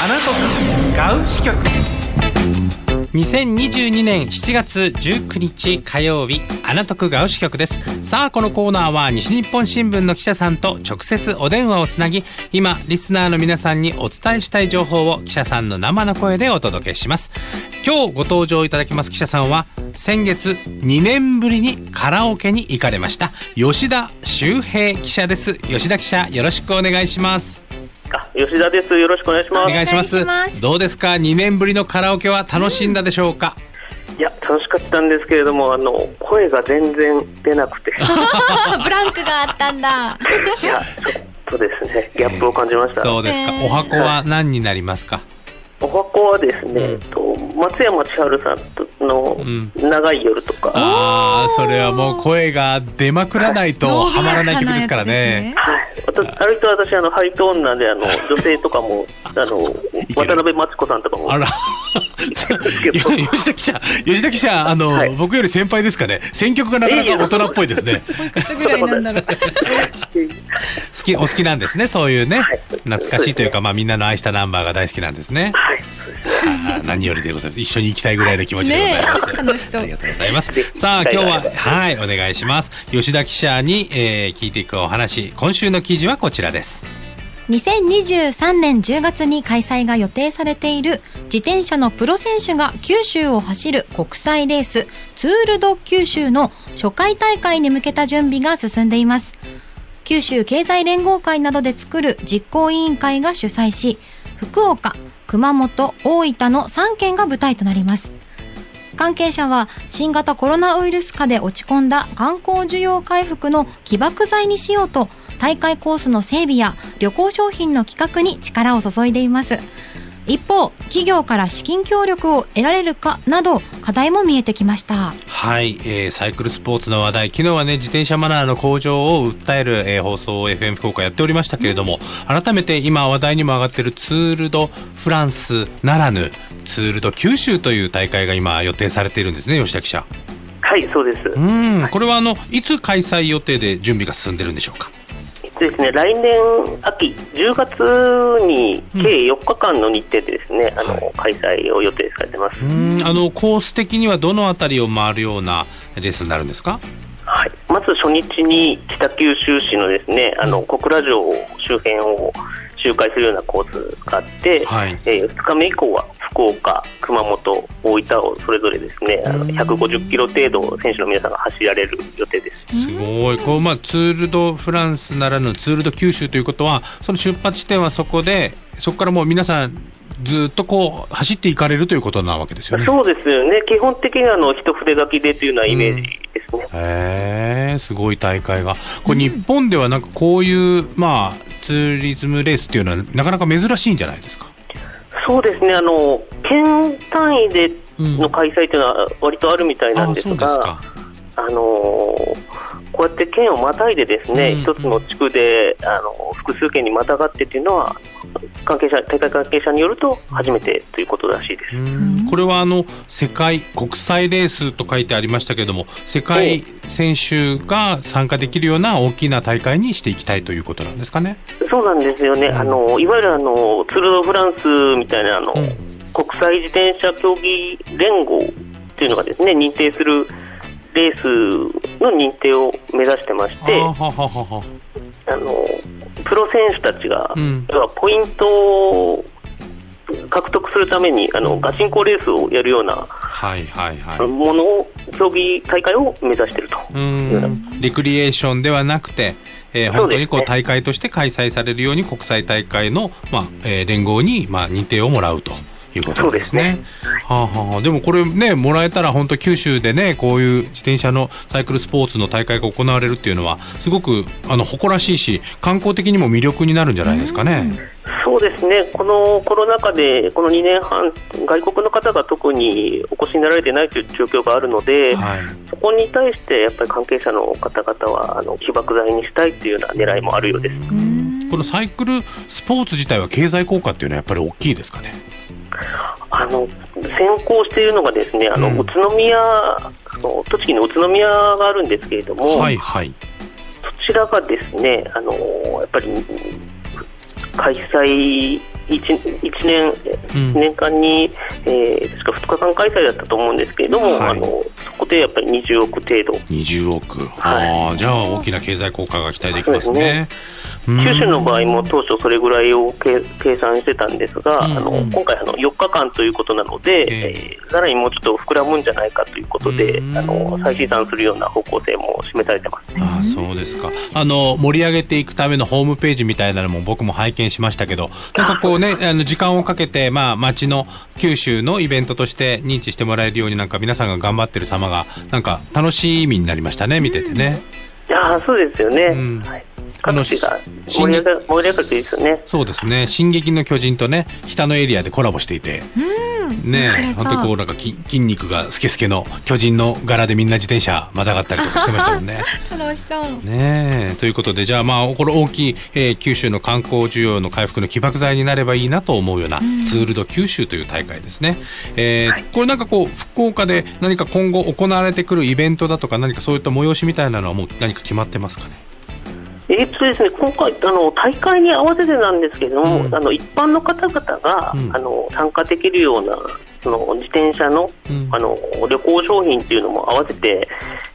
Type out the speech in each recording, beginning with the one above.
アナトクガウ支局2022年7月19日火曜日アナトクガウ支局です。さあこのコーナーは西日本新聞の記者さんと直接お電話をつなぎ今リスナーの皆さんにお伝えしたい情報を記者さんの生の声でお届けします。今日ご登場いただきます記者さんは先月2年ぶりにカラオケに行かれました。吉田修平記者です。吉田記者よろしくお願いします。吉田です。よろしくお願いします。お願いします。ますどうですか ?2 年ぶりのカラオケは楽しんだでしょうか、いや、楽しかったんですけれども、あの、声が全然出なくて。ブランクがあったんだ。いや、ちょっとですね、ギャップを感じました。そうですか。えーお箱は何になりますか、お箱はですね、うんえっと松山千春さんとのん長い夜とか、ああ、それはもう声が出まくらないとはまらない曲ですからね。はい、割と私、あのハイトーンなんで、あの女性とかも、あの渡辺真知子さんとかも、あら。吉田記者、吉田記者、あの、はい僕より先輩ですかね。選曲がなかなか大人っぽいですね。好き、お好きなんですね。そういうねはい。懐かしいというか、まあみんなの愛したナンバーが大好きなんですね。何よりでございます。一緒に行きたいぐらいの気持ちでございます。楽しそうありがとうございます。さあ、今日は、はい、お願いします。吉田記者に、えー聞いていくお話。今週の記事はこちらです。2023年10月に開催が予定されている自転車のプロ選手が九州を走る国際レースツール・ド・九州の初回大会に向けた準備が進んでいます九州経済連合会などで作る実行委員会が主催し福岡熊本大分の3県が舞台となります。関係者は新型コロナウイルス下で落ち込んだ観光需要回復の起爆剤にしようと大会コースの整備や旅行商品の企画に力を注いでいます。一方企業から資金協力を得られるかなど課題も見えてきましたはい、えーサイクルスポーツの話題、昨日はね、自転車マナーの向上を訴える、えー放送を FM 福岡やっておりましたけれども、改めて今話題にも上がっているツール・ド・フランスならぬ、ツール・ド・九州という大会が今予定されているんですね、吉田記者。はい、そうです。うん、これはあの、いつ開催予定で準備が進んでるんでしょうか？えっとですね、来年秋、10月に計4日間の日程でですね、あの開催を予定されてます。うん、あの、コース的にはどのあたりを回るようなレースになるんですか？はい、まず初日に北九州市のですね、あの小倉城周辺を周回するようなコースがあって、はい。えー2日目以降は福岡、熊本、大分をそれぞれですね、あの150キロ程度選手の皆さんが走られる予定です。すごい。こう、まあ、ツール・ド・フランスならぬツール・ド・九州ということは、その出発地点はそこで、そこからもう皆さん、ずっとこう、走っていかれるということなわけですよね。そうですよね、基本的にはあの一筆書きでというようなイメージですね。へえ、すごい大会が。これ日本ではなんかこういう、まあ、ツーリズムレースっていうのはなかなか珍しいんじゃないですか？そうですね、あの県単位での開催というのは割とあるみたいなんですあそうが、ですか。あのーこうやって県をまたいでですね、うん一つの地区で、あの複数県にまたがってというのは関係者大会関係者によると初めてということらしいです。うん。これはあの世界国際レースと書いてありましたけれども世界選手が参加できるような大きな大会にしていきたいということなんですかね？そうなんですよね、あのいわゆるあのツール・ド・フランスみたいなあの、うん。国際自転車競技連合というのがですね認定するレースの認定を目指してまして、あのプロ選手たちが、うん。要はポイントを獲得するためにあのガチンコレースをやるようなはいはいはい。ものを競技大会を目指していると。うん。レクリエーションではなくて、えー本当にこう大会として開催されるように国際大会の、まあえー連合に、まあ、認定をもらうということですね。ですはあはあ、でもこれね、もらえたら本当九州でね、こういう自転車のサイクルスポーツの大会が行われるっていうのは、すごくあの誇らしいし、観光的にも魅力になるんじゃないですかね。そうですね、このコロナ禍で、この2年半、外国の方が特にお越しになられてないという状況があるので、はい。そこに対してやっぱり関係者の方々はあの起爆剤にしたいというような狙いもあるようです。このサイクルスポーツ自体は経済効果っていうのはやっぱり大きいですかね。あの先行しているのがですね、あのうん。宇都宮あの栃木の宇都宮があるんですけれども、はいはい。そちらがですね、あのやっぱり開催 1, 1年、うん。年間に、えー、確か2日間開催だったと思うんですけれども、はい。あのそこでやっぱり20億程度、20億、はい。ああじゃあ大きな経済効果が期待できますね。うん九州の場合も当初それぐらいを計計算してたんですが、うんうん。あの今回あの4日間ということなので、ええ。ーさらにもうちょっと膨らむんじゃないかということで、うん。あの再試算するような方向性も示されてます。ああそうですか。あの盛り上げていくためのホームページみたいなのも僕も拝見しましたけどなんかこうねあの時間をかけて、まあ、町の九州のイベントとして認知してもらえるようになんか皆さんが頑張ってる様がなんか楽しみになりましたね見ててね、いやーそうですよね、うん。はい、各地盛り上が盛り上がるといいですよね。そうですね「進撃の巨人」とね北のエリアでコラボしていて。ね本当にこうなんか筋筋肉がスケスケの巨人の柄でみんな自転車またがったりとかしてましたもんね。楽しそう。ねえということでじゃあまあこれ大きい、えー九州の観光需要の回復の起爆剤になればいいなと思うような、ツールド九州という大会ですね、えーこれなんかこう福岡で何か今後行われてくるイベントだとか何かそういった催しみたいなのはもう何か決まってますかね？えーっとですね、今回あの、大会に合わせてなんですけども、うん。あの一般の方々が、うん。あの参加できるようなその自転車の,、うん。あの旅行商品っていうのも合わせて、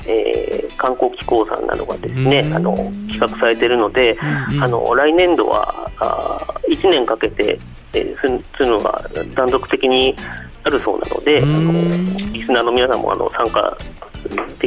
えー観光機構さんなどがですね、うん。あの企画されているので、うん。あの来年度はあ1年かけて、えーすするのが断続的にあるそうなので、あうん。のリスナーの皆さんもあの参加で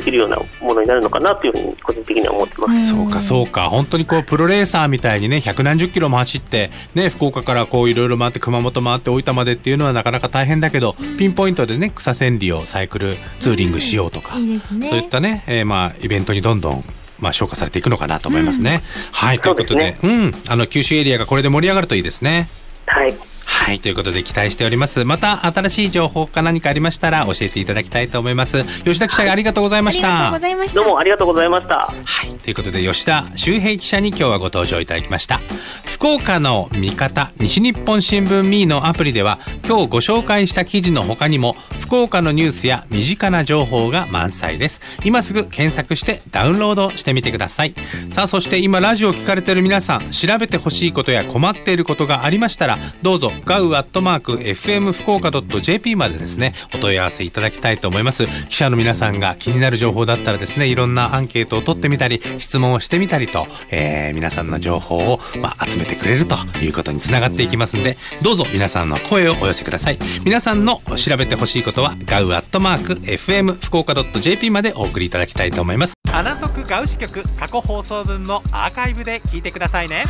きるようなものになるのかなというふうに個人的には思ってます。そうかそうか。本当にこうプロレーサーみたいにね百何十キロも走ってね福岡からこういろいろ回って熊本回って大分までっていうのはなかなか大変だけど、ピンポイントでね草千里をサイクルツーリングしようとか、いいね。そういったね、えーまあイベントにどんどんまあ消化されていくのかなと思いますね。はいということでそううん。あの九州エリアがこれで盛り上がるといいですね。はいはい、ということで期待しております。また新しい情報か何かありましたら教えていただきたいと思います。吉田記者ありがとうございました。ありがとうございましたどうもありがとうございました。はい。ということで、吉田周平記者に今日はご登場いただきました。福岡の味方、西日本新聞ミーのアプリでは、今日ご紹介した記事の他にも、福岡のニュースや身近な情報が満載です。今すぐ検索してダウンロードしてみてください。さあ、そして今ラジオを聞かれている皆さん、調べてほしいことや困っていることがありましたら、どうぞ、ガウアットマーク FM 福岡 .jp までですね、お問い合わせいただきたいと思います。記者の皆さんが気になる情報だったらですね、いろんなアンケートを取ってみたり、質問をしてみたりと、えー皆さんの情報を、まあ、集めてくれるということにつながっていきますんで、どうぞ皆さんの声をお寄せください。皆さんの調べてほしいことは、ガウアットマーク FM 福岡 .jp までお送りいただきたいと思います。アナトクガウ支局過去放送分もアーカイブで聞いてくださいね。